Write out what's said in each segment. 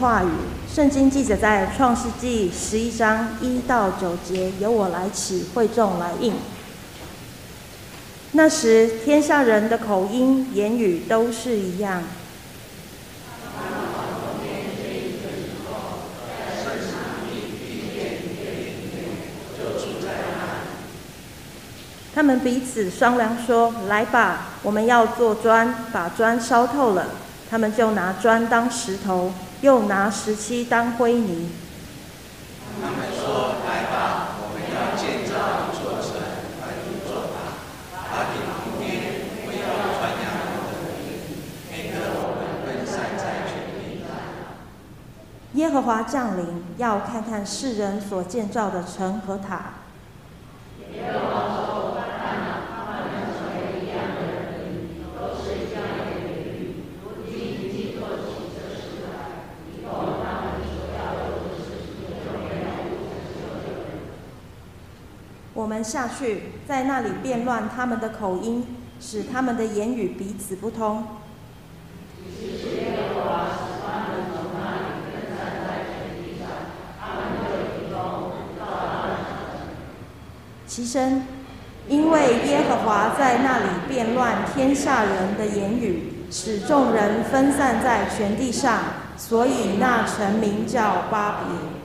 话语。圣经记载在创世纪十一章一到九节，由我来起，会众来应。那时天下人的口音、言语都是一样。他们彼此商量说：“来吧，我们要做砖，把砖烧透了。他们就拿砖当石头，又拿石漆当灰泥。他们说：来吧，我们要建造一座城，快去做吧。把顶铺天，不要传扬我们的名，免得我们分散在全地。耶和华降临，要看看世人所建造的城和塔。我们下去，在那里变乱他们的口音，使他们的言语彼此不通。其声，因为耶和华在那里变乱天下人的言语，使众人分散在全地上，所以那城名叫巴比。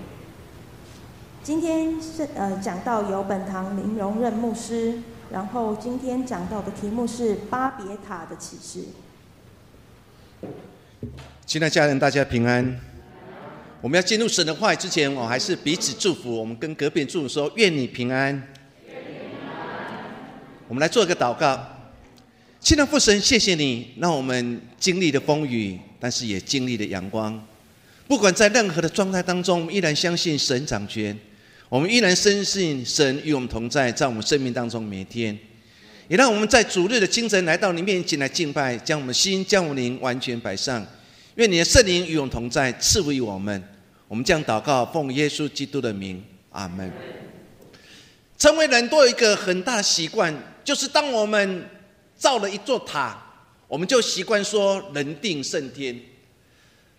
今天是呃讲到由本堂林荣任牧师，然后今天讲到的题目是巴别塔的启示。亲爱的家人，大家平安。我们要进入神的话语之前，我还是彼此祝福。我们跟隔壁祝福说：愿你平安。我们来做一个祷告。亲爱的父神，谢谢你，让我们经历了风雨，但是也经历了阳光。不管在任何的状态当中，依然相信神掌权。我们依然深信神与我们同在，在我们生命当中每天，也让我们在主日的清晨来到你面前来敬拜，将我们心、将我们灵完全摆上。愿你的圣灵与我们同在，赐福于我们。我们将祷告，奉耶稣基督的名，阿门。成为人都有一个很大的习惯，就是当我们造了一座塔，我们就习惯说“人定胜天”。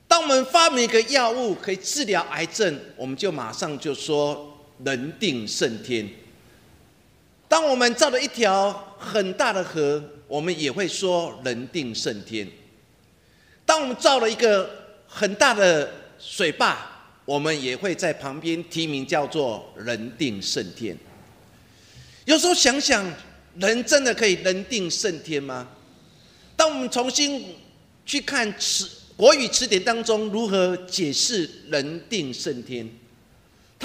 当我们发明一个药物可以治疗癌症，我们就马上就说。人定胜天。当我们造了一条很大的河，我们也会说人定胜天。当我们造了一个很大的水坝，我们也会在旁边提名叫做人定胜天。有时候想想，人真的可以人定胜天吗？当我们重新去看词国语词典当中如何解释人定胜天。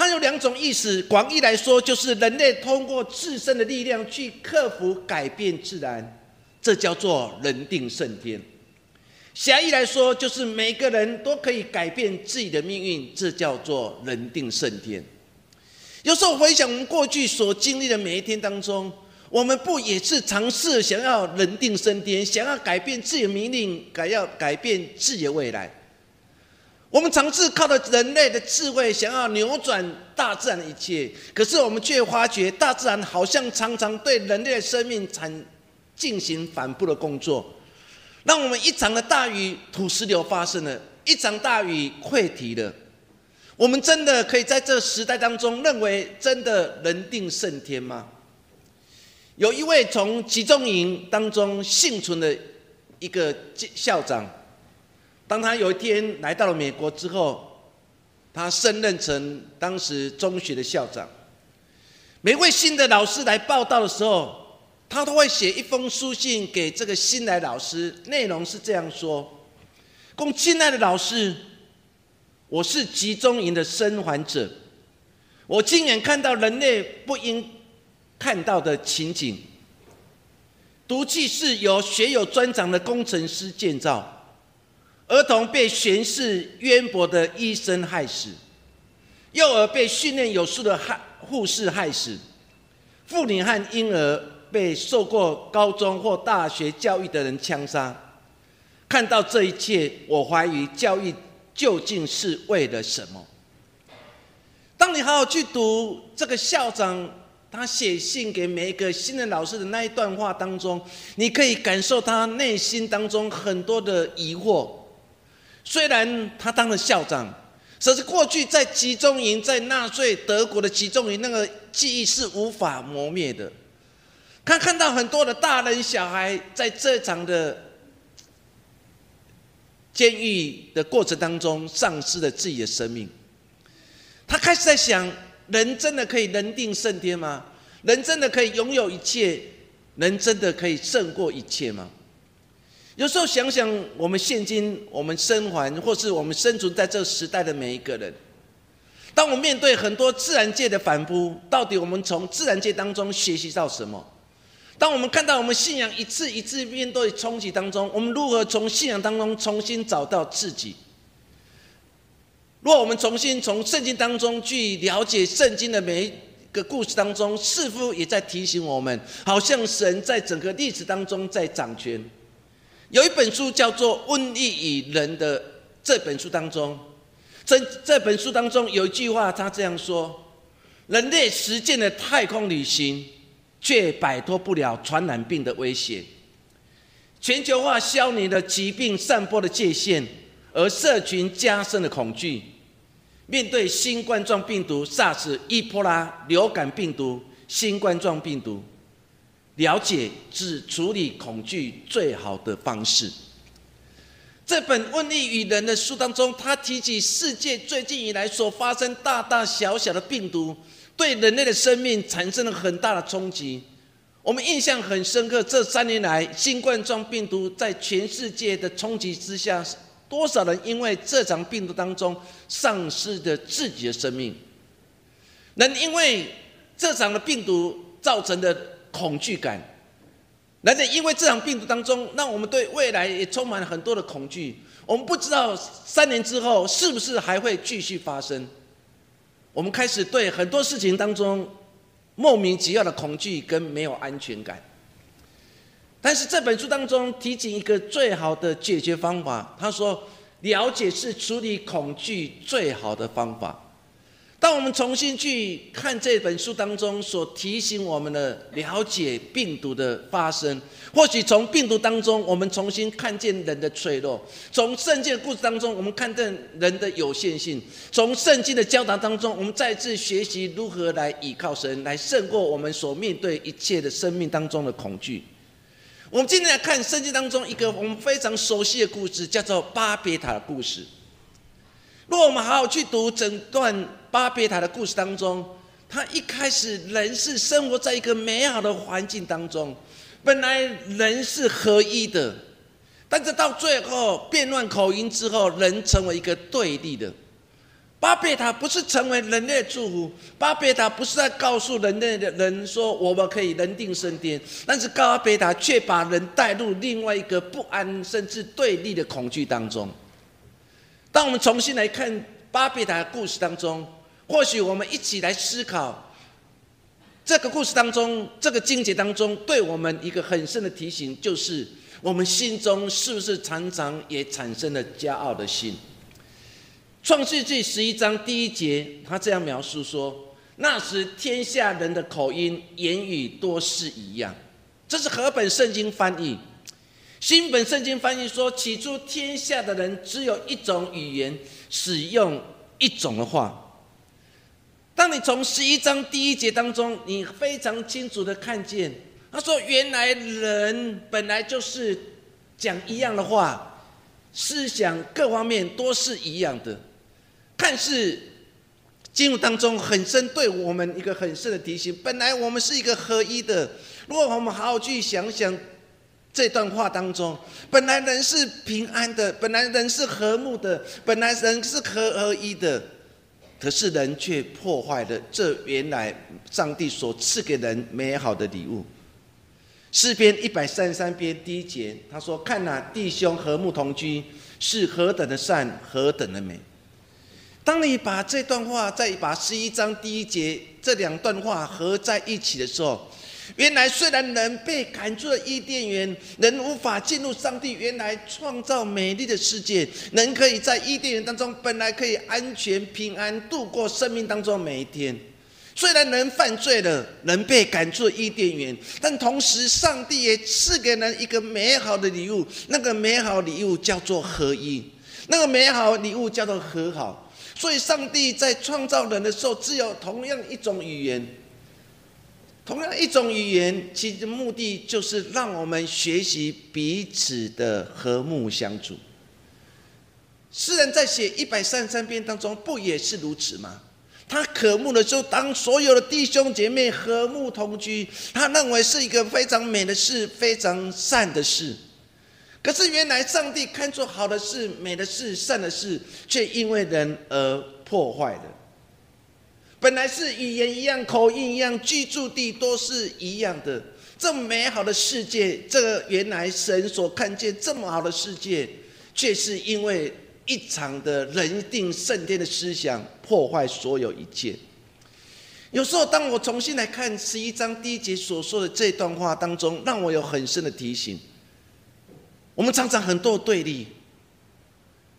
它有两种意思，广义来说，就是人类通过自身的力量去克服、改变自然，这叫做人定胜天；狭义来说，就是每个人都可以改变自己的命运，这叫做人定胜天。有时候回想我们过去所经历的每一天当中，我们不也是尝试想要人定胜天，想要改变自己的命运，改要改变自己的未来？我们尝试靠着人类的智慧，想要扭转大自然的一切，可是我们却发觉，大自然好像常常对人类的生命产进行反复的工作，让我们一场的大雨土石流发生了，一场大雨溃堤了。我们真的可以在这时代当中，认为真的人定胜天吗？有一位从集中营当中幸存的一个校长。当他有一天来到了美国之后，他升任成当时中学的校长。每位新的老师来报道的时候，他都会写一封书信给这个新来老师，内容是这样说：“供亲爱的老师，我是集中营的生还者，我亲眼看到人类不应看到的情景。毒气室由学有专长的工程师建造。”儿童被学识渊博的医生害死，幼儿被训练有素的害护士害死，妇女和婴儿被受过高中或大学教育的人枪杀。看到这一切，我怀疑教育究竟是为了什么？当你好好去读这个校长他写信给每一个新任老师的那一段话当中，你可以感受他内心当中很多的疑惑。虽然他当了校长，可是过去在集中营，在纳粹德国的集中营，那个记忆是无法磨灭的。他看到很多的大人小孩在这场的监狱的过程当中，丧失了自己的生命。他开始在想：人真的可以人定胜天吗？人真的可以拥有一切？人真的可以胜过一切吗？有时候想想，我们现今我们生还，或是我们生存在这时代的每一个人，当我们面对很多自然界的反扑，到底我们从自然界当中学习到什么？当我们看到我们信仰一次一次面对冲击当中，我们如何从信仰当中重新找到自己？若我们重新从圣经当中去了解圣经的每一个故事当中，似乎也在提醒我们，好像神在整个历史当中在掌权。有一本书叫做《瘟疫与人》的这本书当中，这这本书当中有一句话，他这样说：人类实践了太空旅行，却摆脱不了传染病的威胁。全球化消弭了疾病散播的界限，而社群加深了恐惧。面对新冠状病毒、SARS、伊波拉、流感病毒、新冠状病毒。了解是处理恐惧最好的方式。这本《瘟疫与人》的书当中，他提起世界最近以来所发生大大小小的病毒，对人类的生命产生了很大的冲击。我们印象很深刻，这三年来，新冠状病毒在全世界的冲击之下，多少人因为这场病毒当中丧失了自己的生命？人因为这场的病毒造成的。恐惧感，难道因为这场病毒当中，让我们对未来也充满了很多的恐惧？我们不知道三年之后是不是还会继续发生？我们开始对很多事情当中莫名其妙的恐惧跟没有安全感。但是这本书当中提醒一个最好的解决方法，他说：了解是处理恐惧最好的方法。当我们重新去看这本书当中所提醒我们的了解病毒的发生，或许从病毒当中我们重新看见人的脆弱；从圣经的故事当中我们看见人的有限性；从圣经的教导当中我们再次学习如何来倚靠神，来胜过我们所面对一切的生命当中的恐惧。我们今天来看圣经当中一个我们非常熟悉的故事，叫做巴别塔的故事。如果我们好好去读整段巴别塔的故事当中，他一开始人是生活在一个美好的环境当中，本来人是合一的，但是到最后变乱口音之后，人成为一个对立的。巴别塔不是成为人类祝福，巴别塔不是在告诉人类的人说我们可以人定胜天，但是高巴别塔却把人带入另外一个不安甚至对立的恐惧当中。当我们重新来看巴别塔的故事当中，或许我们一起来思考这个故事当中这个经节当中对我们一个很深的提醒，就是我们心中是不是常常也产生了骄傲的心？创世纪十一章第一节，他这样描述说：“那时天下人的口音言语多是一样。”这是和本圣经翻译？新本圣经翻译说：“起初天下的人只有一种语言，使用一种的话。”当你从十一章第一节当中，你非常清楚的看见，他说：“原来人本来就是讲一样的话，思想各方面都是一样的。”看似进入当中很深，对我们一个很深的提醒。本来我们是一个合一的，如果我们好好去想想。这段话当中，本来人是平安的，本来人是和睦的，本来人是合而一的，可是人却破坏了这原来上帝所赐给人美好的礼物。诗篇一百三十三篇第一节，他说：“看呐，弟兄和睦同居，是何等的善，何等的美。”当你把这段话再把十一章第一节这两段话合在一起的时候，原来虽然人被赶出了伊甸园，人无法进入上帝原来创造美丽的世界，人可以在伊甸园当中本来可以安全平安度过生命当中每一天。虽然人犯罪了，人被赶出伊甸园，但同时上帝也赐给人一个美好的礼物，那个美好礼物叫做合一。那个美好礼物叫做和好。所以，上帝在创造人的时候，只有同样一种语言，同样一种语言，其实目的就是让我们学习彼此的和睦相处。诗人在写一百三十三篇当中，不也是如此吗？他渴慕的时候，当所有的弟兄姐妹和睦同居，他认为是一个非常美的事，非常善的事。可是原来上帝看出好的事、美的事、善的事，却因为人而破坏了。本来是语言一样、口音一样、居住地都是一样的，这么美好的世界，这个原来神所看见这么好的世界，却是因为。一场的人定胜天的思想破坏所有一切。有时候，当我重新来看十一章第一节所说的这段话当中，让我有很深的提醒。我们常常很多对立，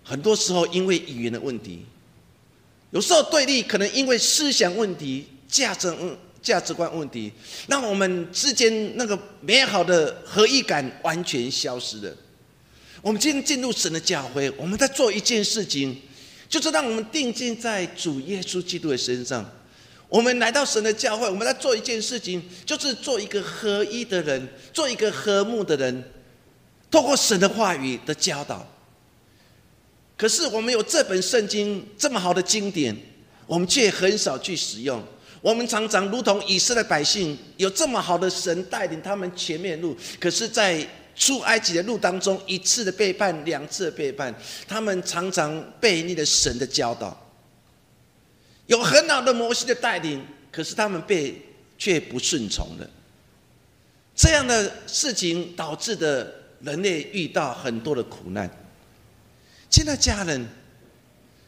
很多时候因为语言的问题，有时候对立可能因为思想问题、价值价值观问题，让我们之间那个美好的合一感完全消失了。我们今天进入神的教会，我们在做一件事情，就是让我们定睛在主耶稣基督的身上。我们来到神的教会，我们在做一件事情，就是做一个合一的人，做一个和睦的人。透过神的话语的教导。可是我们有这本圣经这么好的经典，我们却很少去使用。我们常常如同以色列百姓，有这么好的神带领他们前面路，可是，在出埃及的路当中，一次的背叛，两次的背叛，他们常常背逆了神的教导。有很好的摩西的带领，可是他们被却不顺从了。这样的事情导致的人类遇到很多的苦难。亲爱家人，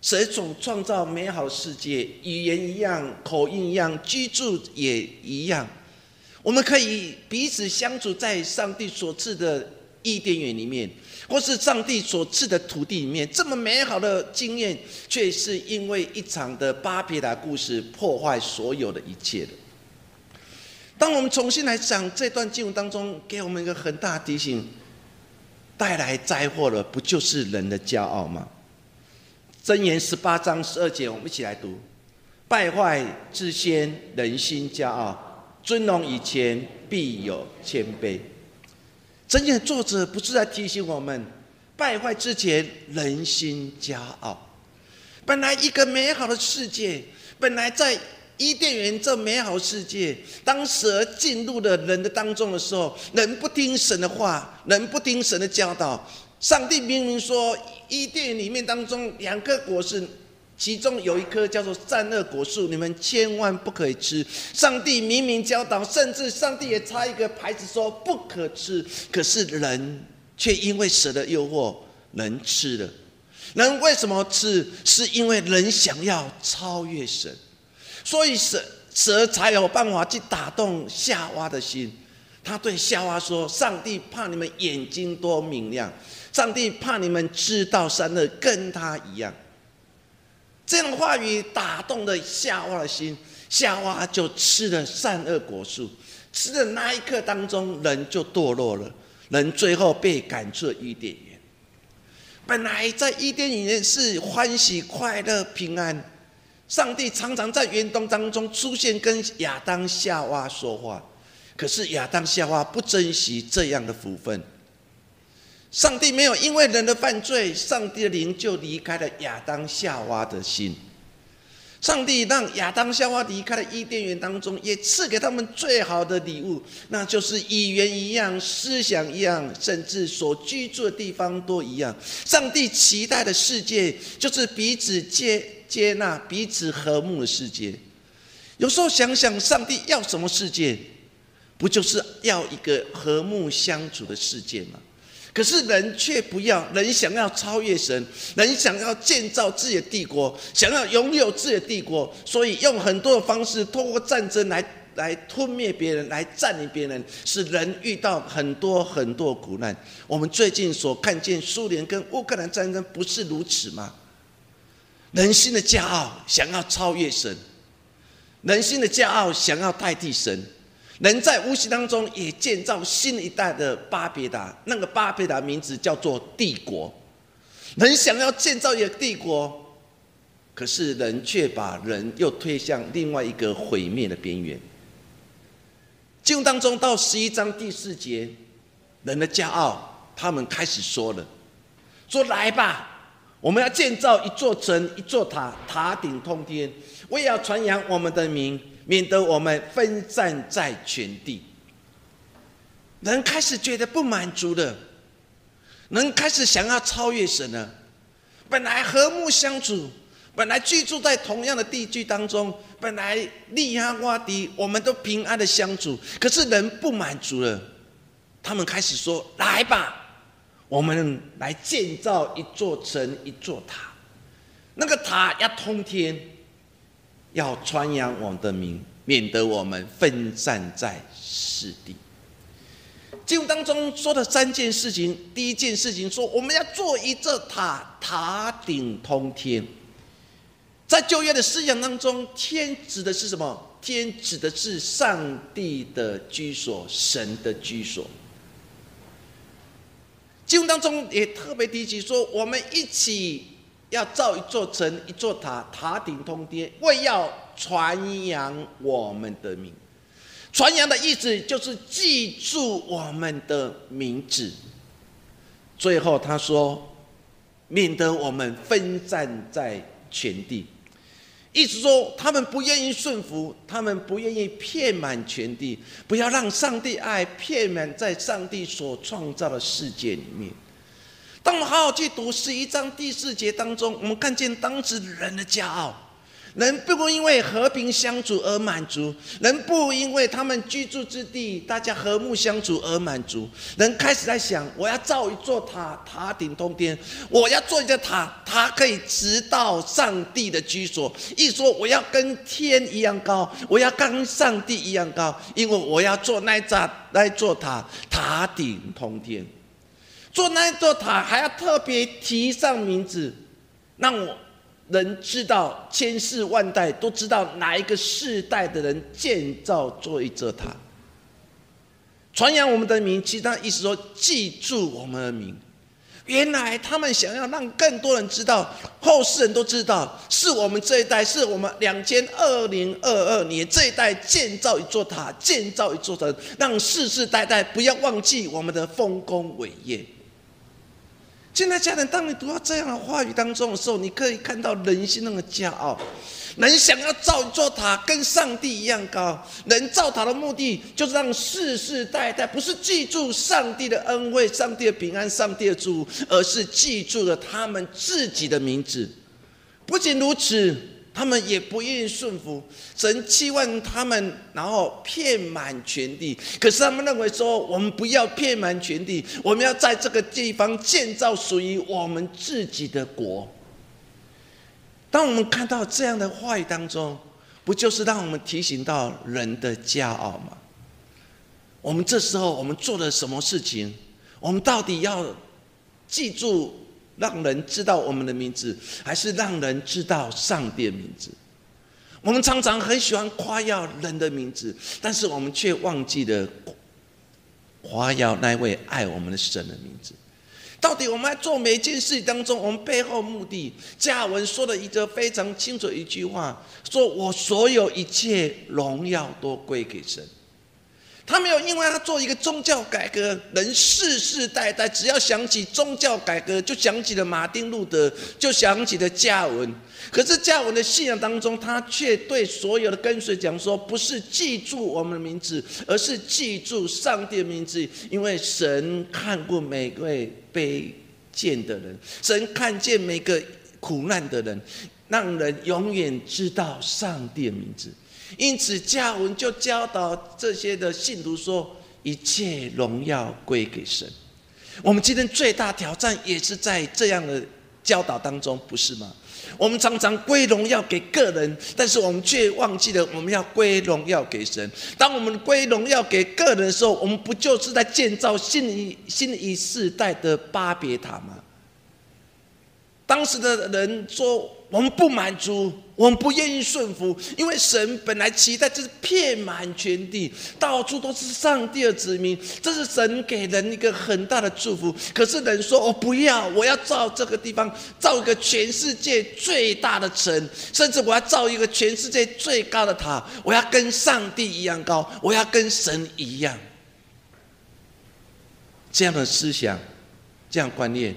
神总创造美好世界，语言一样，口音一样，居住也一样。我们可以彼此相处在上帝所赐的伊甸园里面，或是上帝所赐的土地里面，这么美好的经验，却是因为一场的巴别达故事破坏所有的一切的。当我们重新来讲这段经文当中，给我们一个很大的提醒：带来灾祸的不就是人的骄傲吗？箴言十八章十二节，我们一起来读：败坏之先，人心骄傲。尊荣以前必有谦卑。真正的作者不是在提醒我们，败坏之前人心骄傲。本来一个美好的世界，本来在伊甸园这美好世界，当蛇进入了人的当中的时候，人不听神的话，人不听神的教导。上帝明明说，伊甸园里面当中两棵果实。其中有一棵叫做善恶果树，你们千万不可以吃。上帝明明教导，甚至上帝也插一个牌子说不可吃。可是人却因为蛇的诱惑，人吃了。人为什么吃？是因为人想要超越神，所以蛇蛇才有办法去打动夏娃的心。他对夏娃说：“上帝怕你们眼睛多明亮，上帝怕你们知道善恶，跟他一样。”这样话语打动了夏娃的心，夏娃就吃了善恶果树，吃的那一刻当中，人就堕落了，人最后被赶出了伊甸园。本来在伊甸园是欢喜快乐平安，上帝常常在园中当中出现，跟亚当夏娃说话，可是亚当夏娃不珍惜这样的福分。上帝没有因为人的犯罪，上帝的灵就离开了亚当夏娃的心。上帝让亚当夏娃离开了伊甸园当中，也赐给他们最好的礼物，那就是语言一样、思想一样，甚至所居住的地方都一样。上帝期待的世界，就是彼此接接纳、彼此和睦的世界。有时候想想，上帝要什么世界？不就是要一个和睦相处的世界吗？可是人却不要，人想要超越神，人想要建造自己的帝国，想要拥有自己的帝国，所以用很多的方式，通过战争来来吞灭别人，来占领别人，使人遇到很多很多苦难。我们最近所看见苏联跟乌克兰战争，不是如此吗？人心的骄傲想要超越神，人心的骄傲想要代替神。人在无形当中也建造新一代的巴别达，那个巴别达名字叫做帝国。人想要建造一个帝国，可是人却把人又推向另外一个毁灭的边缘。经文当中到十一章第四节，人的骄傲，他们开始说了：“说来吧，我们要建造一座城，一座塔，塔顶通天，我也要传扬我们的名，免得我们分散在全地。”人开始觉得不满足了，人开始想要超越神了。本来和睦相处，本来居住在同样的地区当中，本来利哈洼迪，我们都平安的相处。可是人不满足了，他们开始说：“来吧，我们来建造一座城，一座塔。那个塔要通天，要传扬我们的名，免得我们分散在四地。”经文当中说的三件事情，第一件事情说我们要做一座塔，塔顶通天。在旧约的思想当中，天指的是什么？天指的是上帝的居所，神的居所。经文当中也特别提及说，我们一起要造一座城，一座塔，塔顶通天，为要传扬我们的名。传扬的意思就是记住我们的名字。最后他说，免得我们分散在全地。意思说，他们不愿意顺服，他们不愿意遍满全地，不要让上帝爱遍满在上帝所创造的世界里面。当我们好好去读十一章第四节当中，我们看见当时人的骄傲。人不因为和平相处而满足，人不因为他们居住之地大家和睦相处而满足，人开始在想：我要造一座塔，塔顶通天；我要做一个塔，塔可以直到上帝的居所。一说我要跟天一样高，我要跟上帝一样高，因为我要做那座那座塔，塔顶通天。做那座塔还要特别提上名字，让我。人知道千世万代都知道哪一个世代的人建造做一座塔，传扬我们的名。其实他意思说记住我们的名。原来他们想要让更多人知道，后世人都知道，是我们这一代，是我们两千二零二二年这一代建造一座塔，建造一座城，让世世代代不要忘记我们的丰功伟业。现在家人，当你读到这样的话语当中的时候，你可以看到人性那个骄傲，人想要造一座塔，跟上帝一样高。人造塔的目的，就是让世世代代不是记住上帝的恩惠、上帝的平安、上帝的祝福，而是记住了他们自己的名字。不仅如此。他们也不愿意顺服神，期望他们然后遍满全地。可是他们认为说，我们不要遍满全地，我们要在这个地方建造属于我们自己的国。当我们看到这样的话语当中，不就是让我们提醒到人的骄傲吗？我们这时候我们做了什么事情？我们到底要记住？让人知道我们的名字，还是让人知道上帝的名字？我们常常很喜欢夸耀人的名字，但是我们却忘记了夸耀那位爱我们的神的名字。到底我们在做每一件事当中，我们背后目的？加文说了一个非常清楚一句话：说我所有一切荣耀都归给神。他没有因为他做一个宗教改革，人世世代代只要想起宗教改革，就想起了马丁路德，就想起了加文。可是加文的信仰当中，他却对所有的跟随讲说：不是记住我们的名字，而是记住上帝的名字，因为神看过每位卑贱的人，神看见每个苦难的人，让人永远知道上帝的名字。因此，教文就教导这些的信徒说：“一切荣耀归给神。”我们今天最大挑战也是在这样的教导当中，不是吗？我们常常归荣耀给个人，但是我们却忘记了我们要归荣耀给神。当我们归荣耀给个人的时候，我们不就是在建造新一新一世代的巴别塔吗？当时的人说：“我们不满足，我们不愿意顺服，因为神本来期待这是遍满全地，到处都是上帝的子民，这是神给人一个很大的祝福。可是人说：‘我不要，我要造这个地方，造一个全世界最大的城，甚至我要造一个全世界最高的塔，我要跟上帝一样高，我要跟神一样。’这样的思想，这样观念。”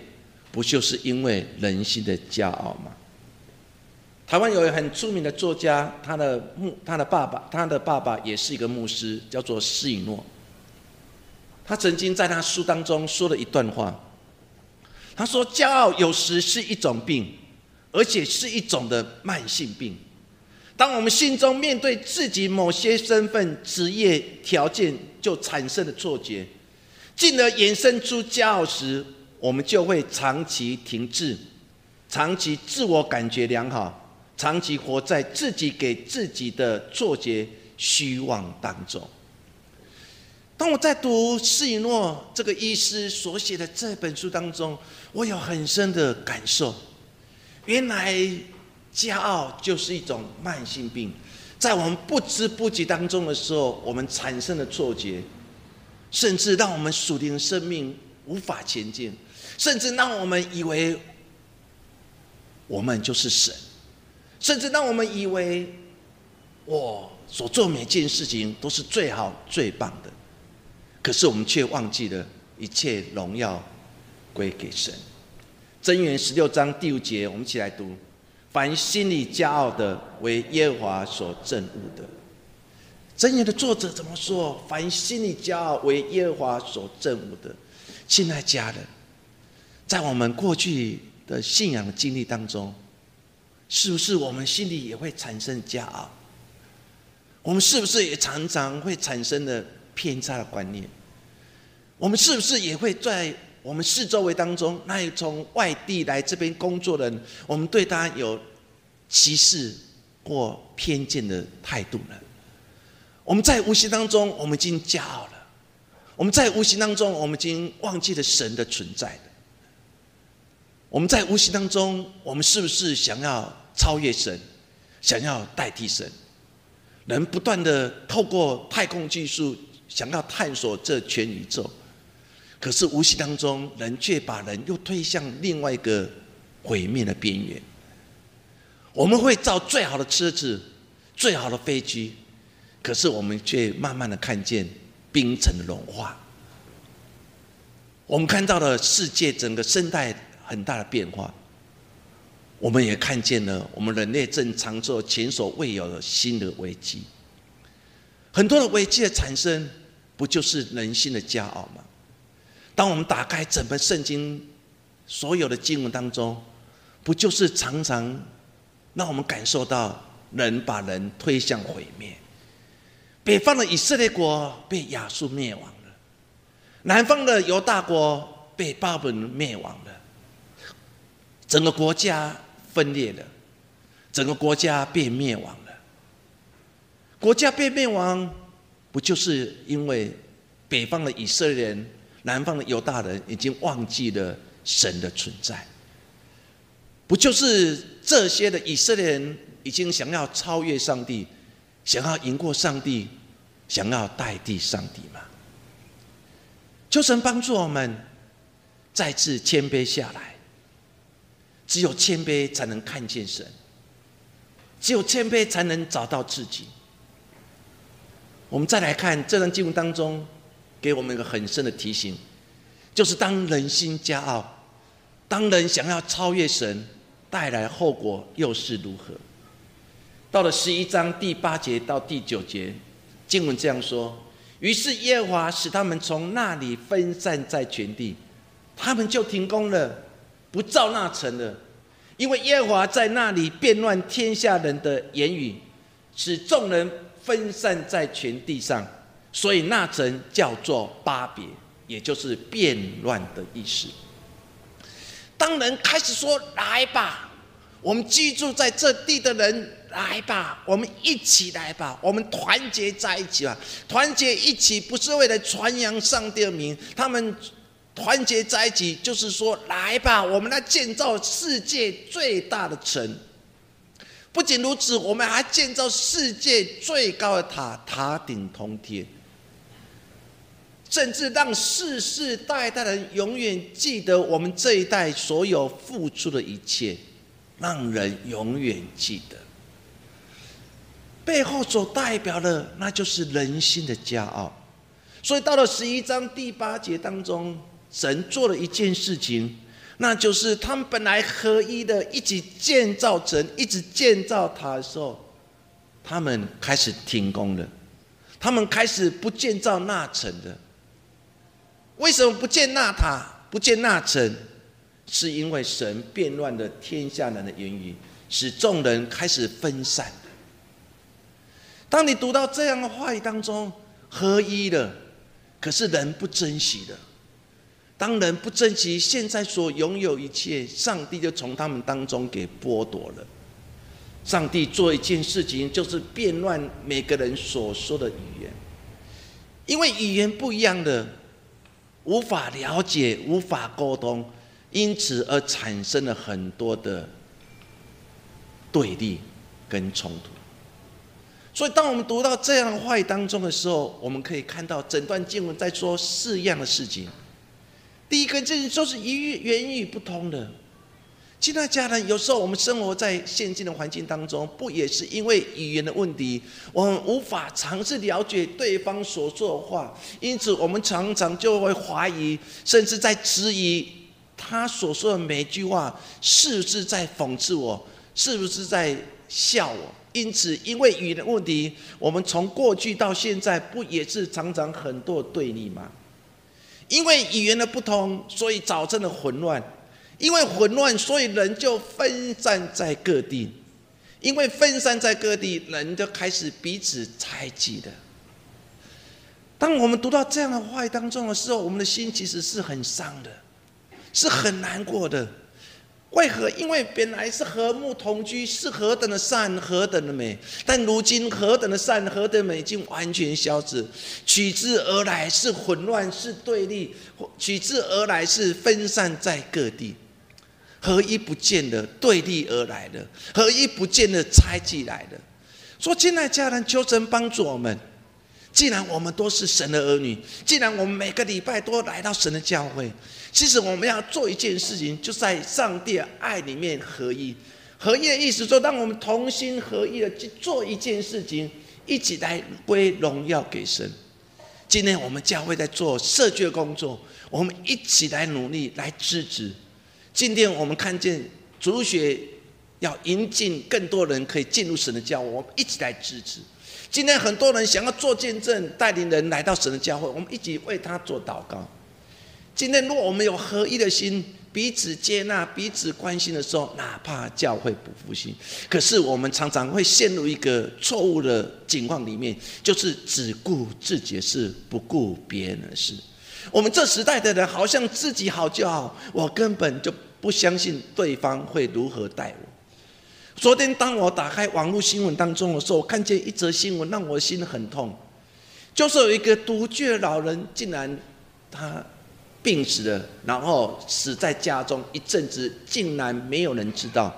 不就是因为人性的骄傲吗？台湾有一很著名的作家，他的牧，他的爸爸，他的爸爸也是一个牧师，叫做施以诺。他曾经在他书当中说了一段话，他说：“骄傲有时是一种病，而且是一种的慢性病。当我们心中面对自己某些身份、职业条件就产生的错觉，进而衍生出骄傲时。”我们就会长期停滞，长期自我感觉良好，长期活在自己给自己的错觉、虚妄当中。当我在读施以诺这个医师所写的这本书当中，我有很深的感受。原来骄傲就是一种慢性病，在我们不知不觉当中的时候，我们产生的错觉，甚至让我们属灵生命无法前进。甚至让我们以为我们就是神，甚至让我们以为我所做每件事情都是最好最棒的，可是我们却忘记了一切荣耀归给神。箴言十六章第五节，我们一起来读：凡心里骄傲的，为耶和华所憎恶的。箴言的作者怎么说？凡心里骄傲，为耶和华所憎恶的。亲爱家人。在我们过去的信仰经历当中，是不是我们心里也会产生骄傲？我们是不是也常常会产生的偏差的观念？我们是不是也会在我们四周围当中，那从外地来这边工作的人，我们对他有歧视或偏见的态度呢？我们在无形当中，我们已经骄傲了；我们在无形当中，我们已经忘记了神的存在。我们在无形当中，我们是不是想要超越神，想要代替神？人不断的透过太空技术，想要探索这全宇宙，可是无形当中，人却把人又推向另外一个毁灭的边缘。我们会造最好的车子、最好的飞机，可是我们却慢慢的看见冰层的融化。我们看到了世界整个生态。很大的变化，我们也看见了，我们人类正常受前所未有的新的危机。很多的危机的产生，不就是人心的骄傲吗？当我们打开整本圣经所有的经文当中，不就是常常让我们感受到人把人推向毁灭？北方的以色列国被亚述灭亡了，南方的犹大国被巴比伦灭亡了。整个国家分裂了，整个国家被灭亡了。国家被灭亡，不就是因为北方的以色列人、南方的犹大人已经忘记了神的存在？不就是这些的以色列人已经想要超越上帝，想要赢过上帝，想要代替上帝吗？求神帮助我们再次谦卑下来。只有谦卑才能看见神，只有谦卑才能找到自己。我们再来看这段经文当中，给我们一个很深的提醒，就是当人心骄傲，当人想要超越神，带来后果又是如何？到了十一章第八节到第九节，经文这样说：于是耶和华使他们从那里分散在全地，他们就停工了。不造那城了，因为耶和华在那里变乱天下人的言语，使众人分散在全地上，所以那城叫做巴别，也就是变乱的意思。当人开始说：“来吧，我们居住在这地的人，来吧，我们一起来吧，我们团结在一起吧。团结一起不是为了传扬上帝的名，他们。”团结在一起，就是说，来吧，我们来建造世界最大的城。不仅如此，我们还建造世界最高的塔，塔顶通天，甚至让世世代代的人永远记得我们这一代所有付出的一切，让人永远记得。背后所代表的，那就是人心的骄傲。所以到了十一章第八节当中。神做了一件事情，那就是他们本来合一的，一起建造城，一直建造塔的时候，他们开始停工了，他们开始不建造那城的。为什么不建那塔，不建那城？是因为神变乱了天下人的言语，使众人开始分散。当你读到这样的话语当中，合一了，可是人不珍惜的。当人不珍惜现在所拥有一切，上帝就从他们当中给剥夺了。上帝做一件事情，就是变乱每个人所说的语言，因为语言不一样的，无法了解，无法沟通，因此而产生了很多的对立跟冲突。所以，当我们读到这样的话语当中的时候，我们可以看到整段经文在说四样的事情。第一个，这就是语言语不通的。其他家人，有时候我们生活在现今的环境当中，不也是因为语言的问题，我们无法尝试了解对方所说的话，因此我们常常就会怀疑，甚至在质疑他所说的每句话是不是在讽刺我，是不是在笑我？因此，因为语言问题，我们从过去到现在，不也是常常很多对立吗？因为语言的不同，所以造成了混乱；因为混乱，所以人就分散在各地；因为分散在各地，人就开始彼此猜忌的。当我们读到这样的话语当中的时候，我们的心其实是很伤的，是很难过的。为何？因为本来是和睦同居，是何等的善，何等的美。但如今何等的善，何等美，已经完全消失。取之而来是混乱，是对立；取之而来是分散在各地。合一不见的对立而来的，合一不见的猜忌来的。说，亲爱家人，求神帮助我们。既然我们都是神的儿女，既然我们每个礼拜都来到神的教会。其实我们要做一件事情，就在上帝的爱里面合一。合一的意思说，让我们同心合意的去做一件事情，一起来归荣耀给神。今天我们教会在做社区的工作，我们一起来努力来支持。今天我们看见主学要引进更多人可以进入神的教会，我们一起来支持。今天很多人想要做见证，带领人来到神的教会，我们一起为他做祷告。今天，如果我们有合一的心，彼此接纳、彼此关心的时候，哪怕教会不复兴，可是我们常常会陷入一个错误的境况里面，就是只顾自己的事，不顾别人的事。我们这时代的人，好像自己好就好，我根本就不相信对方会如何待我。昨天，当我打开网络新闻当中的时候，我看见一则新闻，让我心很痛，就是有一个独居的老人，竟然他。病死了，然后死在家中一阵子，竟然没有人知道，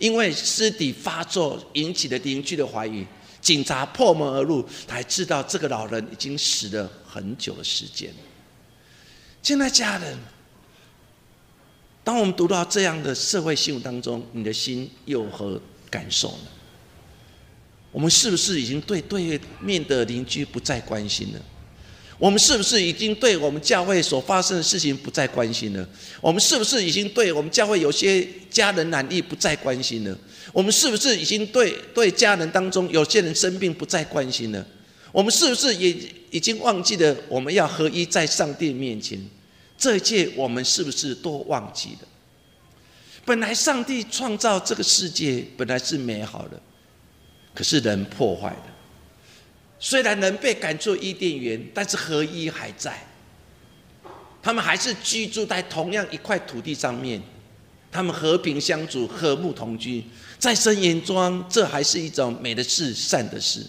因为尸体发作引起的邻居的怀疑，警察破门而入，才知道这个老人已经死了很久的时间。现在家人，当我们读到这样的社会新闻当中，你的心有何感受呢？我们是不是已经对对面的邻居不再关心了？我们是不是已经对我们教会所发生的事情不再关心了？我们是不是已经对我们教会有些家人难易不再关心了？我们是不是已经对对家人当中有些人生病不再关心了？我们是不是也已经忘记了我们要合一在上帝面前？这一切我们是不是都忘记了？本来上帝创造这个世界本来是美好的，可是人破坏了。虽然人被赶出伊甸园，但是合一还在。他们还是居住在同样一块土地上面，他们和平相处，和睦同居。在神眼中，这还是一种美的事、善的事。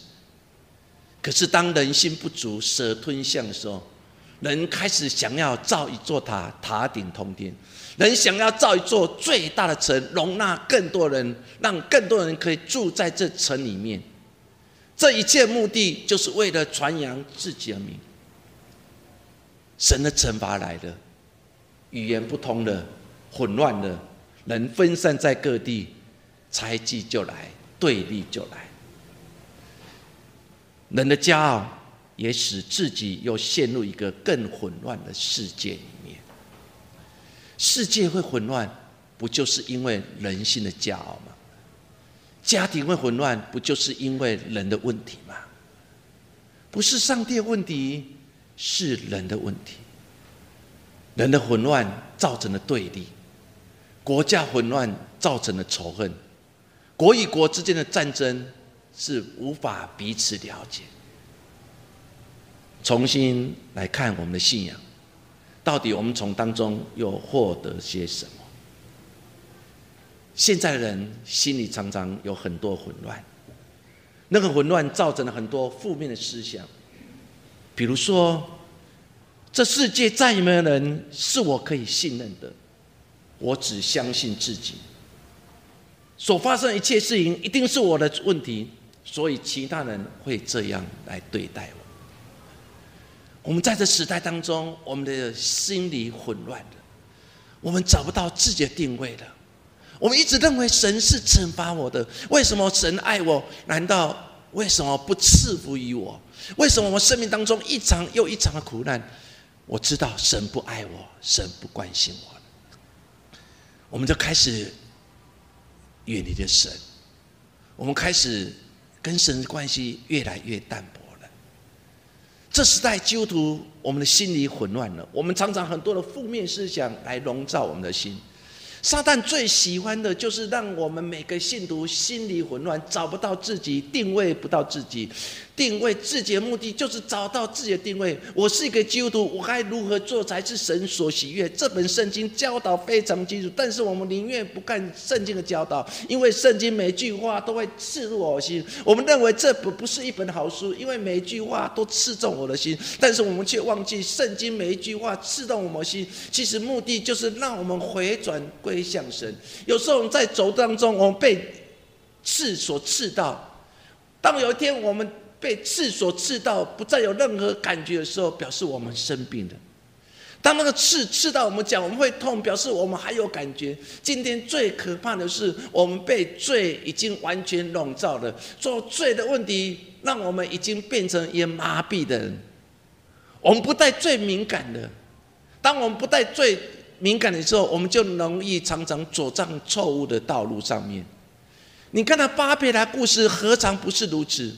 可是当人心不足、蛇吞象的时候，人开始想要造一座塔，塔顶通天；人想要造一座最大的城，容纳更多人，让更多人可以住在这城里面。这一切目的就是为了传扬自己的名。神的惩罚来了，语言不通了，混乱了，人分散在各地，猜忌就来，对立就来。人的骄傲也使自己又陷入一个更混乱的世界里面。世界会混乱，不就是因为人性的骄傲吗？家庭会混乱，不就是因为人的问题吗？不是上帝的问题，是人的问题。人的混乱造成了对立，国家混乱造成了仇恨，国与国之间的战争是无法彼此了解。重新来看我们的信仰，到底我们从当中又获得些什么？现在的人心里常常有很多混乱，那个混乱造成了很多负面的思想，比如说，这世界再也没有人是我可以信任的，我只相信自己。所发生的一切事情一定是我的问题，所以其他人会这样来对待我。我们在这时代当中，我们的心理混乱的，我们找不到自己的定位了。我们一直认为神是惩罚我的，为什么神爱我？难道为什么不赐福于我？为什么我生命当中一场又一场的苦难？我知道神不爱我，神不关心我。我们就开始远离了神，我们开始跟神的关系越来越淡薄。这时代基督徒，我们的心理混乱了，我们常常很多的负面思想来笼罩我们的心。撒旦最喜欢的就是让我们每个信徒心理混乱，找不到自己，定位不到自己。定位自己的目的就是找到自己的定位。我是一个基督徒，我该如何做才是神所喜悦？这本圣经教导非常清楚，但是我们宁愿不看圣经的教导，因为圣经每句话都会刺入我心。我们认为这不不是一本好书，因为每句话都刺中我的心。但是我们却忘记，圣经每一句话刺中我们的心，其实目的就是让我们回转归向神。有时候我们在走当中，我们被刺所刺到，当有一天我们。被刺所刺到，不再有任何感觉的时候，表示我们生病了。当那个刺刺到我们脚，我们会痛，表示我们还有感觉。今天最可怕的是，我们被罪已经完全笼罩了。做罪的问题，让我们已经变成也麻痹的人。我们不带最敏感的。当我们不带最敏感的时候，我们就容易常常走上错误的道路上面。你看那巴别塔故事，何尝不是如此？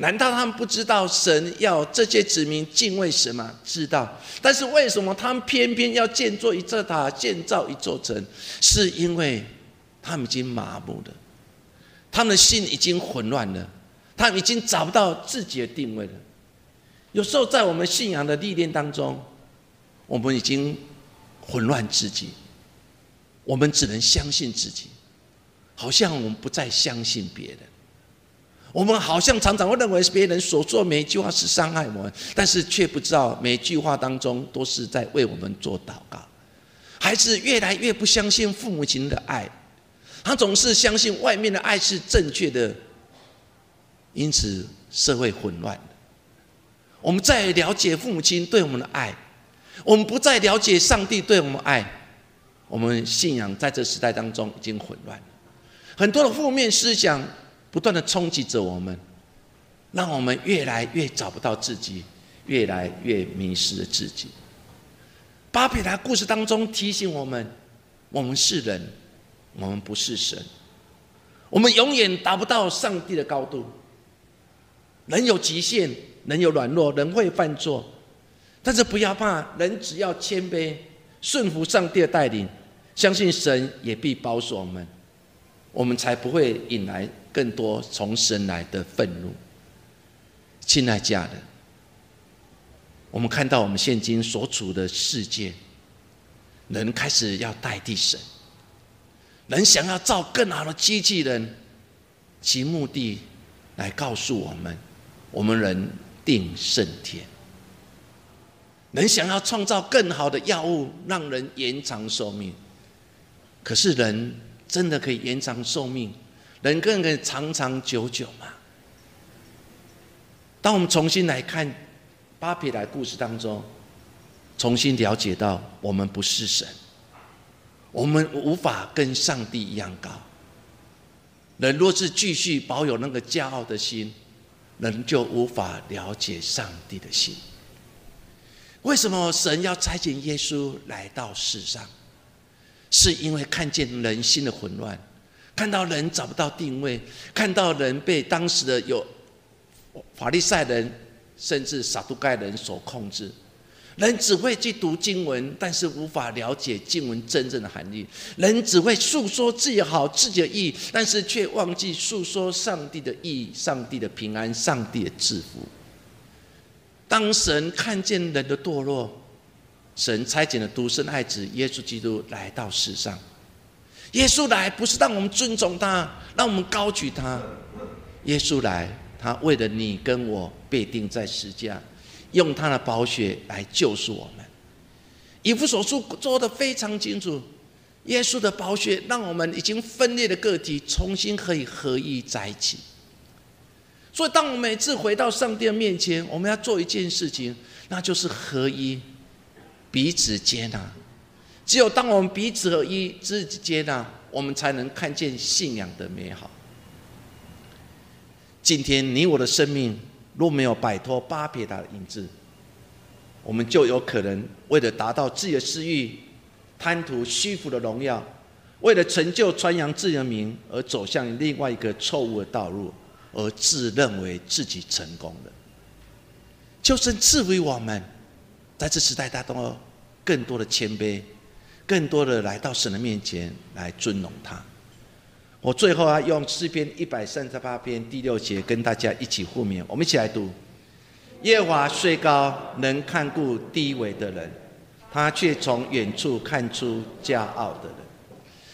难道他们不知道神要这些子民敬畏神吗？知道，但是为什么他们偏偏要建造一座塔、建造一座城？是因为他们已经麻木了，他们的心已经混乱了，他们已经找不到自己的定位了。有时候在我们信仰的历练当中，我们已经混乱自己，我们只能相信自己，好像我们不再相信别人。我们好像常常会认为别人所做每一句话是伤害我们，但是却不知道每一句话当中都是在为我们做祷告。孩子越来越不相信父母亲的爱，他总是相信外面的爱是正确的，因此社会混乱我们再了解父母亲对我们的爱，我们不再了解上帝对我们爱，我们信仰在这时代当中已经混乱了，很多的负面思想。不断的冲击着我们，让我们越来越找不到自己，越来越迷失了自己。巴比达故事当中提醒我们：我们是人，我们不是神，我们永远达不到上帝的高度。人有极限，人有软弱，人会犯错，但是不要怕，人只要谦卑，顺服上帝的带领，相信神也必保守我们，我们才不会引来。更多从神来的愤怒，亲爱家人，我们看到我们现今所处的世界，人开始要代替神，人想要造更好的机器人，其目的来告诉我们，我们人定胜天。人想要创造更好的药物，让人延长寿命。可是人真的可以延长寿命？人更可以长长久久吗？当我们重新来看巴比莱故事当中，重新了解到我们不是神，我们无法跟上帝一样高。人若是继续保有那个骄傲的心，人就无法了解上帝的心。为什么神要差遣耶稣来到世上？是因为看见人心的混乱，看到人找不到定位，看到人被当时的有法利赛人甚至撒都盖人所控制。人只会去读经文，但是无法了解经文真正的含义。人只会诉说自己好、自己的意，但是却忘记诉说上帝的意义、上帝的平安、上帝的祝福。当神看见人的堕落，神差遣了独生爱子耶稣基督来到世上。耶稣来不是让我们尊重他，让我们高举他。耶稣来，他为了你跟我被钉在十架。用他的宝血来救赎我们，以弗所书做的非常清楚。耶稣的宝血让我们已经分裂的个体重新可以合一在一起。所以，当我们每次回到上帝的面前，我们要做一件事情，那就是合一，彼此接纳。只有当我们彼此合一、自己接纳，我们才能看见信仰的美好。今天，你我的生命。若没有摆脱巴别塔的影子，我们就有可能为了达到自己的私欲，贪图虚浮的荣耀，为了成就传扬自己的名而走向另外一个错误的道路，而自认为自己成功了。求神赐予我们，在这时代当中，更多的谦卑，更多的来到神的面前来尊荣他。我最后啊，用诗篇一百三十八篇第六节跟大家一起互勉，我们一起来读：耶华虽高，能看顾低微的人，他却从远处看出骄傲的人。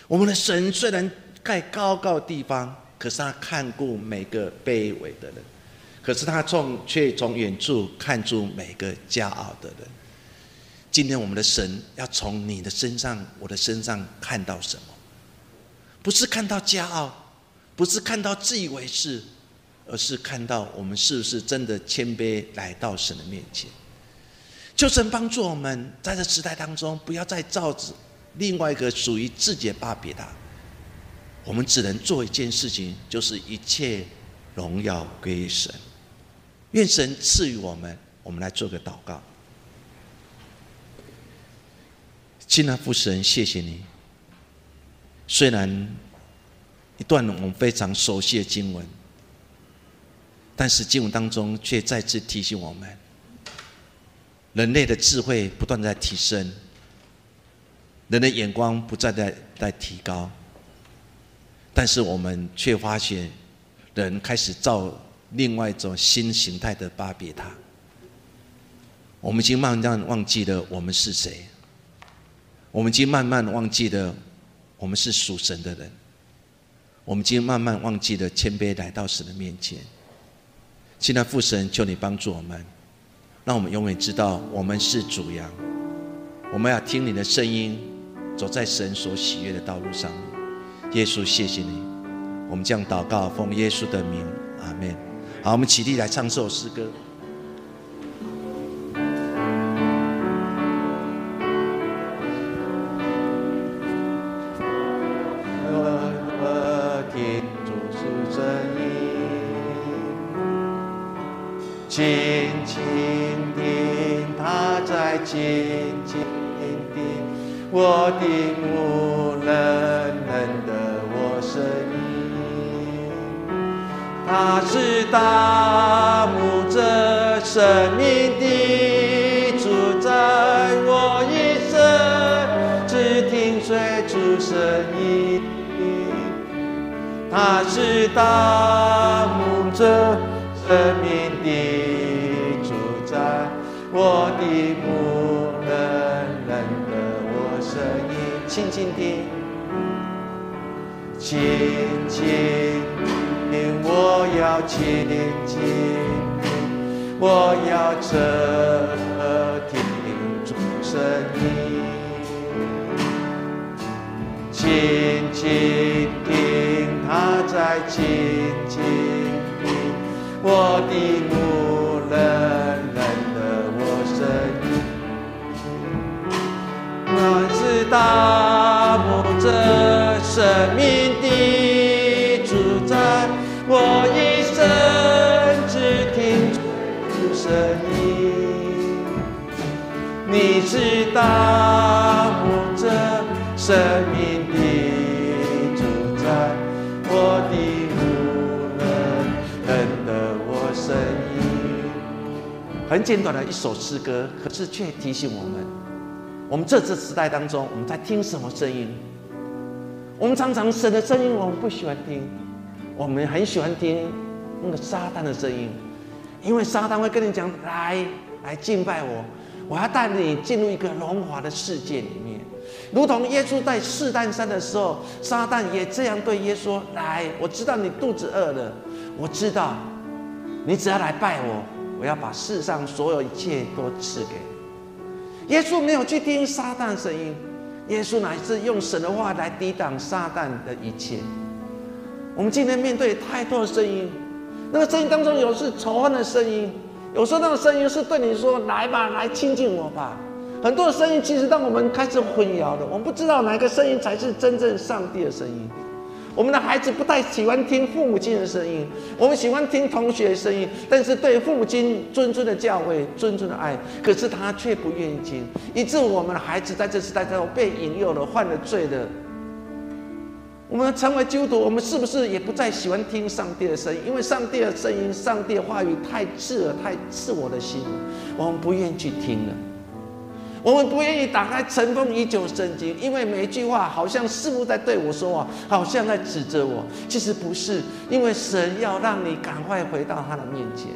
我们的神虽然在高高的地方，可是他看顾每个卑微的人，可是他从却从远处看出每个骄傲的人。今天我们的神要从你的身上、我的身上看到什么？不是看到骄傲，不是看到自以为是，而是看到我们是不是真的谦卑来到神的面前。求神帮助我们，在这时代当中，不要再造着另外一个属于自己的巴别塔。我们只能做一件事情，就是一切荣耀归神。愿神赐予我们，我们来做个祷告。亲爱的父神，谢谢你。虽然一段我们非常熟悉的经文，但是经文当中却再次提醒我们：人类的智慧不断在提升，人的眼光不再在在提高，但是我们却发现，人开始造另外一种新形态的巴别塔。我们已经慢慢忘记了我们是谁，我们已经慢慢忘记了。我们是属神的人，我们已经慢慢忘记了谦卑来到神的面前。现在父神，求你帮助我们，让我们永远知道我们是主羊。我们要听你的声音，走在神所喜悦的道路上。耶稣，谢谢你。我们将祷告，奉耶稣的名，阿门。好，我们起立来唱这首诗歌。静静听我的牧人人的我声音，他是大牧者生命的主宰，我一生只听随主声音，他是大牧者生命的主宰。我的音，轻轻听，轻轻听，我要轻轻听，我要侧耳听。声音，轻轻听他在轻轻听我的牧大牧者生命的主宰，我一生只听主声音。你是大牧者生命的主宰，我的牧人认得我声音。很简短的一首诗歌，可是却提醒我们：我们这次时代当中，我们在听什么声音？我们常常神的声音，我们不喜欢听，我们很喜欢听那个撒旦的声音，因为撒旦会跟你讲：来，来敬拜我。我要带你进入一个荣华的世界里面，如同耶稣在试探山的时候，撒旦也这样对耶稣：“来，我知道你肚子饿了，我知道，你只要来拜我，我要把世上所有一切都赐给你。”耶稣没有去听撒旦声音，耶稣乃是用神的话来抵挡撒旦的一切。我们今天面对太多的声音，那个声音当中有是仇恨的声音。有时候那个声音是对你说：“来吧，来亲近我吧。”很多的声音其实当我们开始混淆了，我们不知道哪个声音才是真正上帝的声音。我们的孩子不太喜欢听父母亲的声音，我们喜欢听同学的声音，但是对父母亲谆谆的教诲、谆谆的爱，可是他却不愿意听，以致我们的孩子在这时代中被引诱了，犯了罪的。我们成为基督徒，我们是不是也不再喜欢听上帝的声音？因为上帝的声音、上帝的话语太刺耳、太刺我的心，我们不愿意去听了。我们不愿意打开尘封已久的圣经，因为每一句话好像似乎在对我说话，好像在指责我。其实不是，因为神要让你赶快回到他的面前。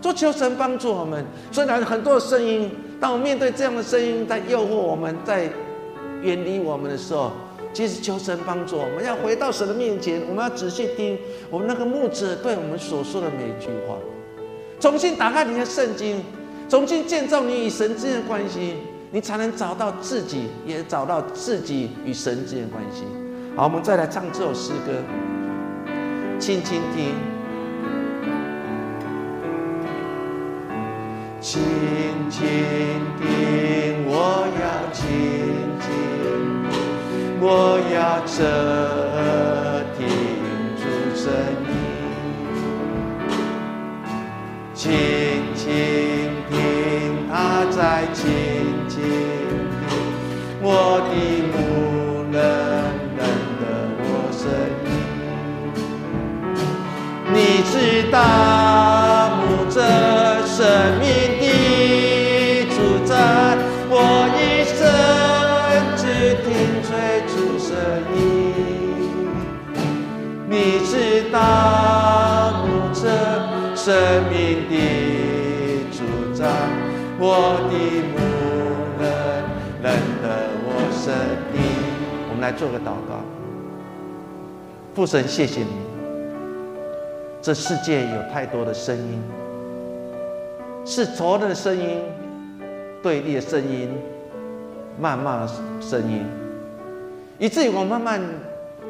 做求神帮助我们。虽然很多声音，当我面对这样的声音在诱惑我们，在远离我们的时候。其实求神帮助，我们要回到神的面前，我们要仔细听我们那个牧者对我们所说的每一句话，重新打开你的圣经，重新建造你与神之间的关系，你才能找到自己，也找到自己与神之间的关系。好，我们再来唱这首诗歌，轻轻听，轻轻听，我要轻轻。我要侧听主声音，轻轻在轻轻听我的牧人认得我声音，你知道我的牧人认得我生命。我们来做个祷告，父神，谢谢你。这世界有太多的声音，是仇恨的声音、对立的声音、谩骂的声音，以至于我慢慢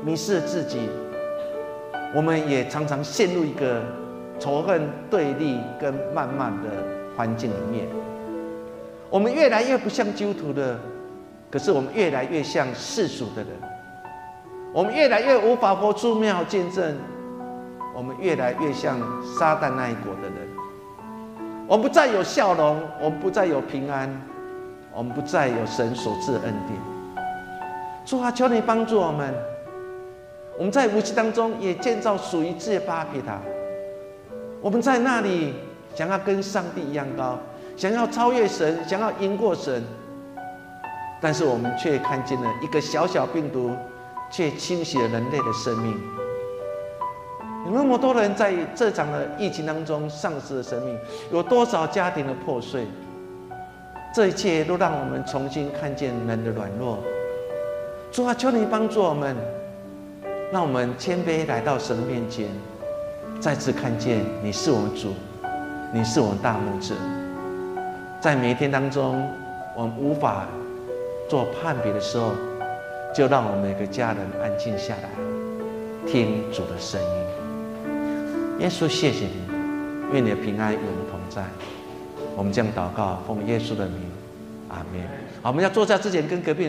迷失了自己。我们也常常陷入一个仇恨、对立跟谩骂的环境里面。我们越来越不像基督徒的，可是我们越来越像世俗的人。我们越来越无法活出美好见证，我们越来越像撒旦那一国的人。我们不再有笑容，我们不再有平安，我们不再有神所赐的恩典。主啊，求你帮助我们。我们在武器当中也建造属于自己的巴比塔。我们在那里想要跟上帝一样高，想要超越神，想要赢过神，但是我们却看见了一个小小病毒，却侵袭了人类的生命。有那么多人在这场的疫情当中丧失了生命，有多少家庭的破碎？这一切都让我们重新看见人的软弱。主啊，求你帮助我们。让我们谦卑来到神面前，再次看见你是我们主，你是我们大牧者。在每一天当中，我们无法做判别的时候，就让我们每个家人安静下来，听主的声音。耶稣，谢谢你，愿你的平安与我们同在。我们将祷告，奉耶稣的名，阿门。好，我们要坐下之前，跟隔壁。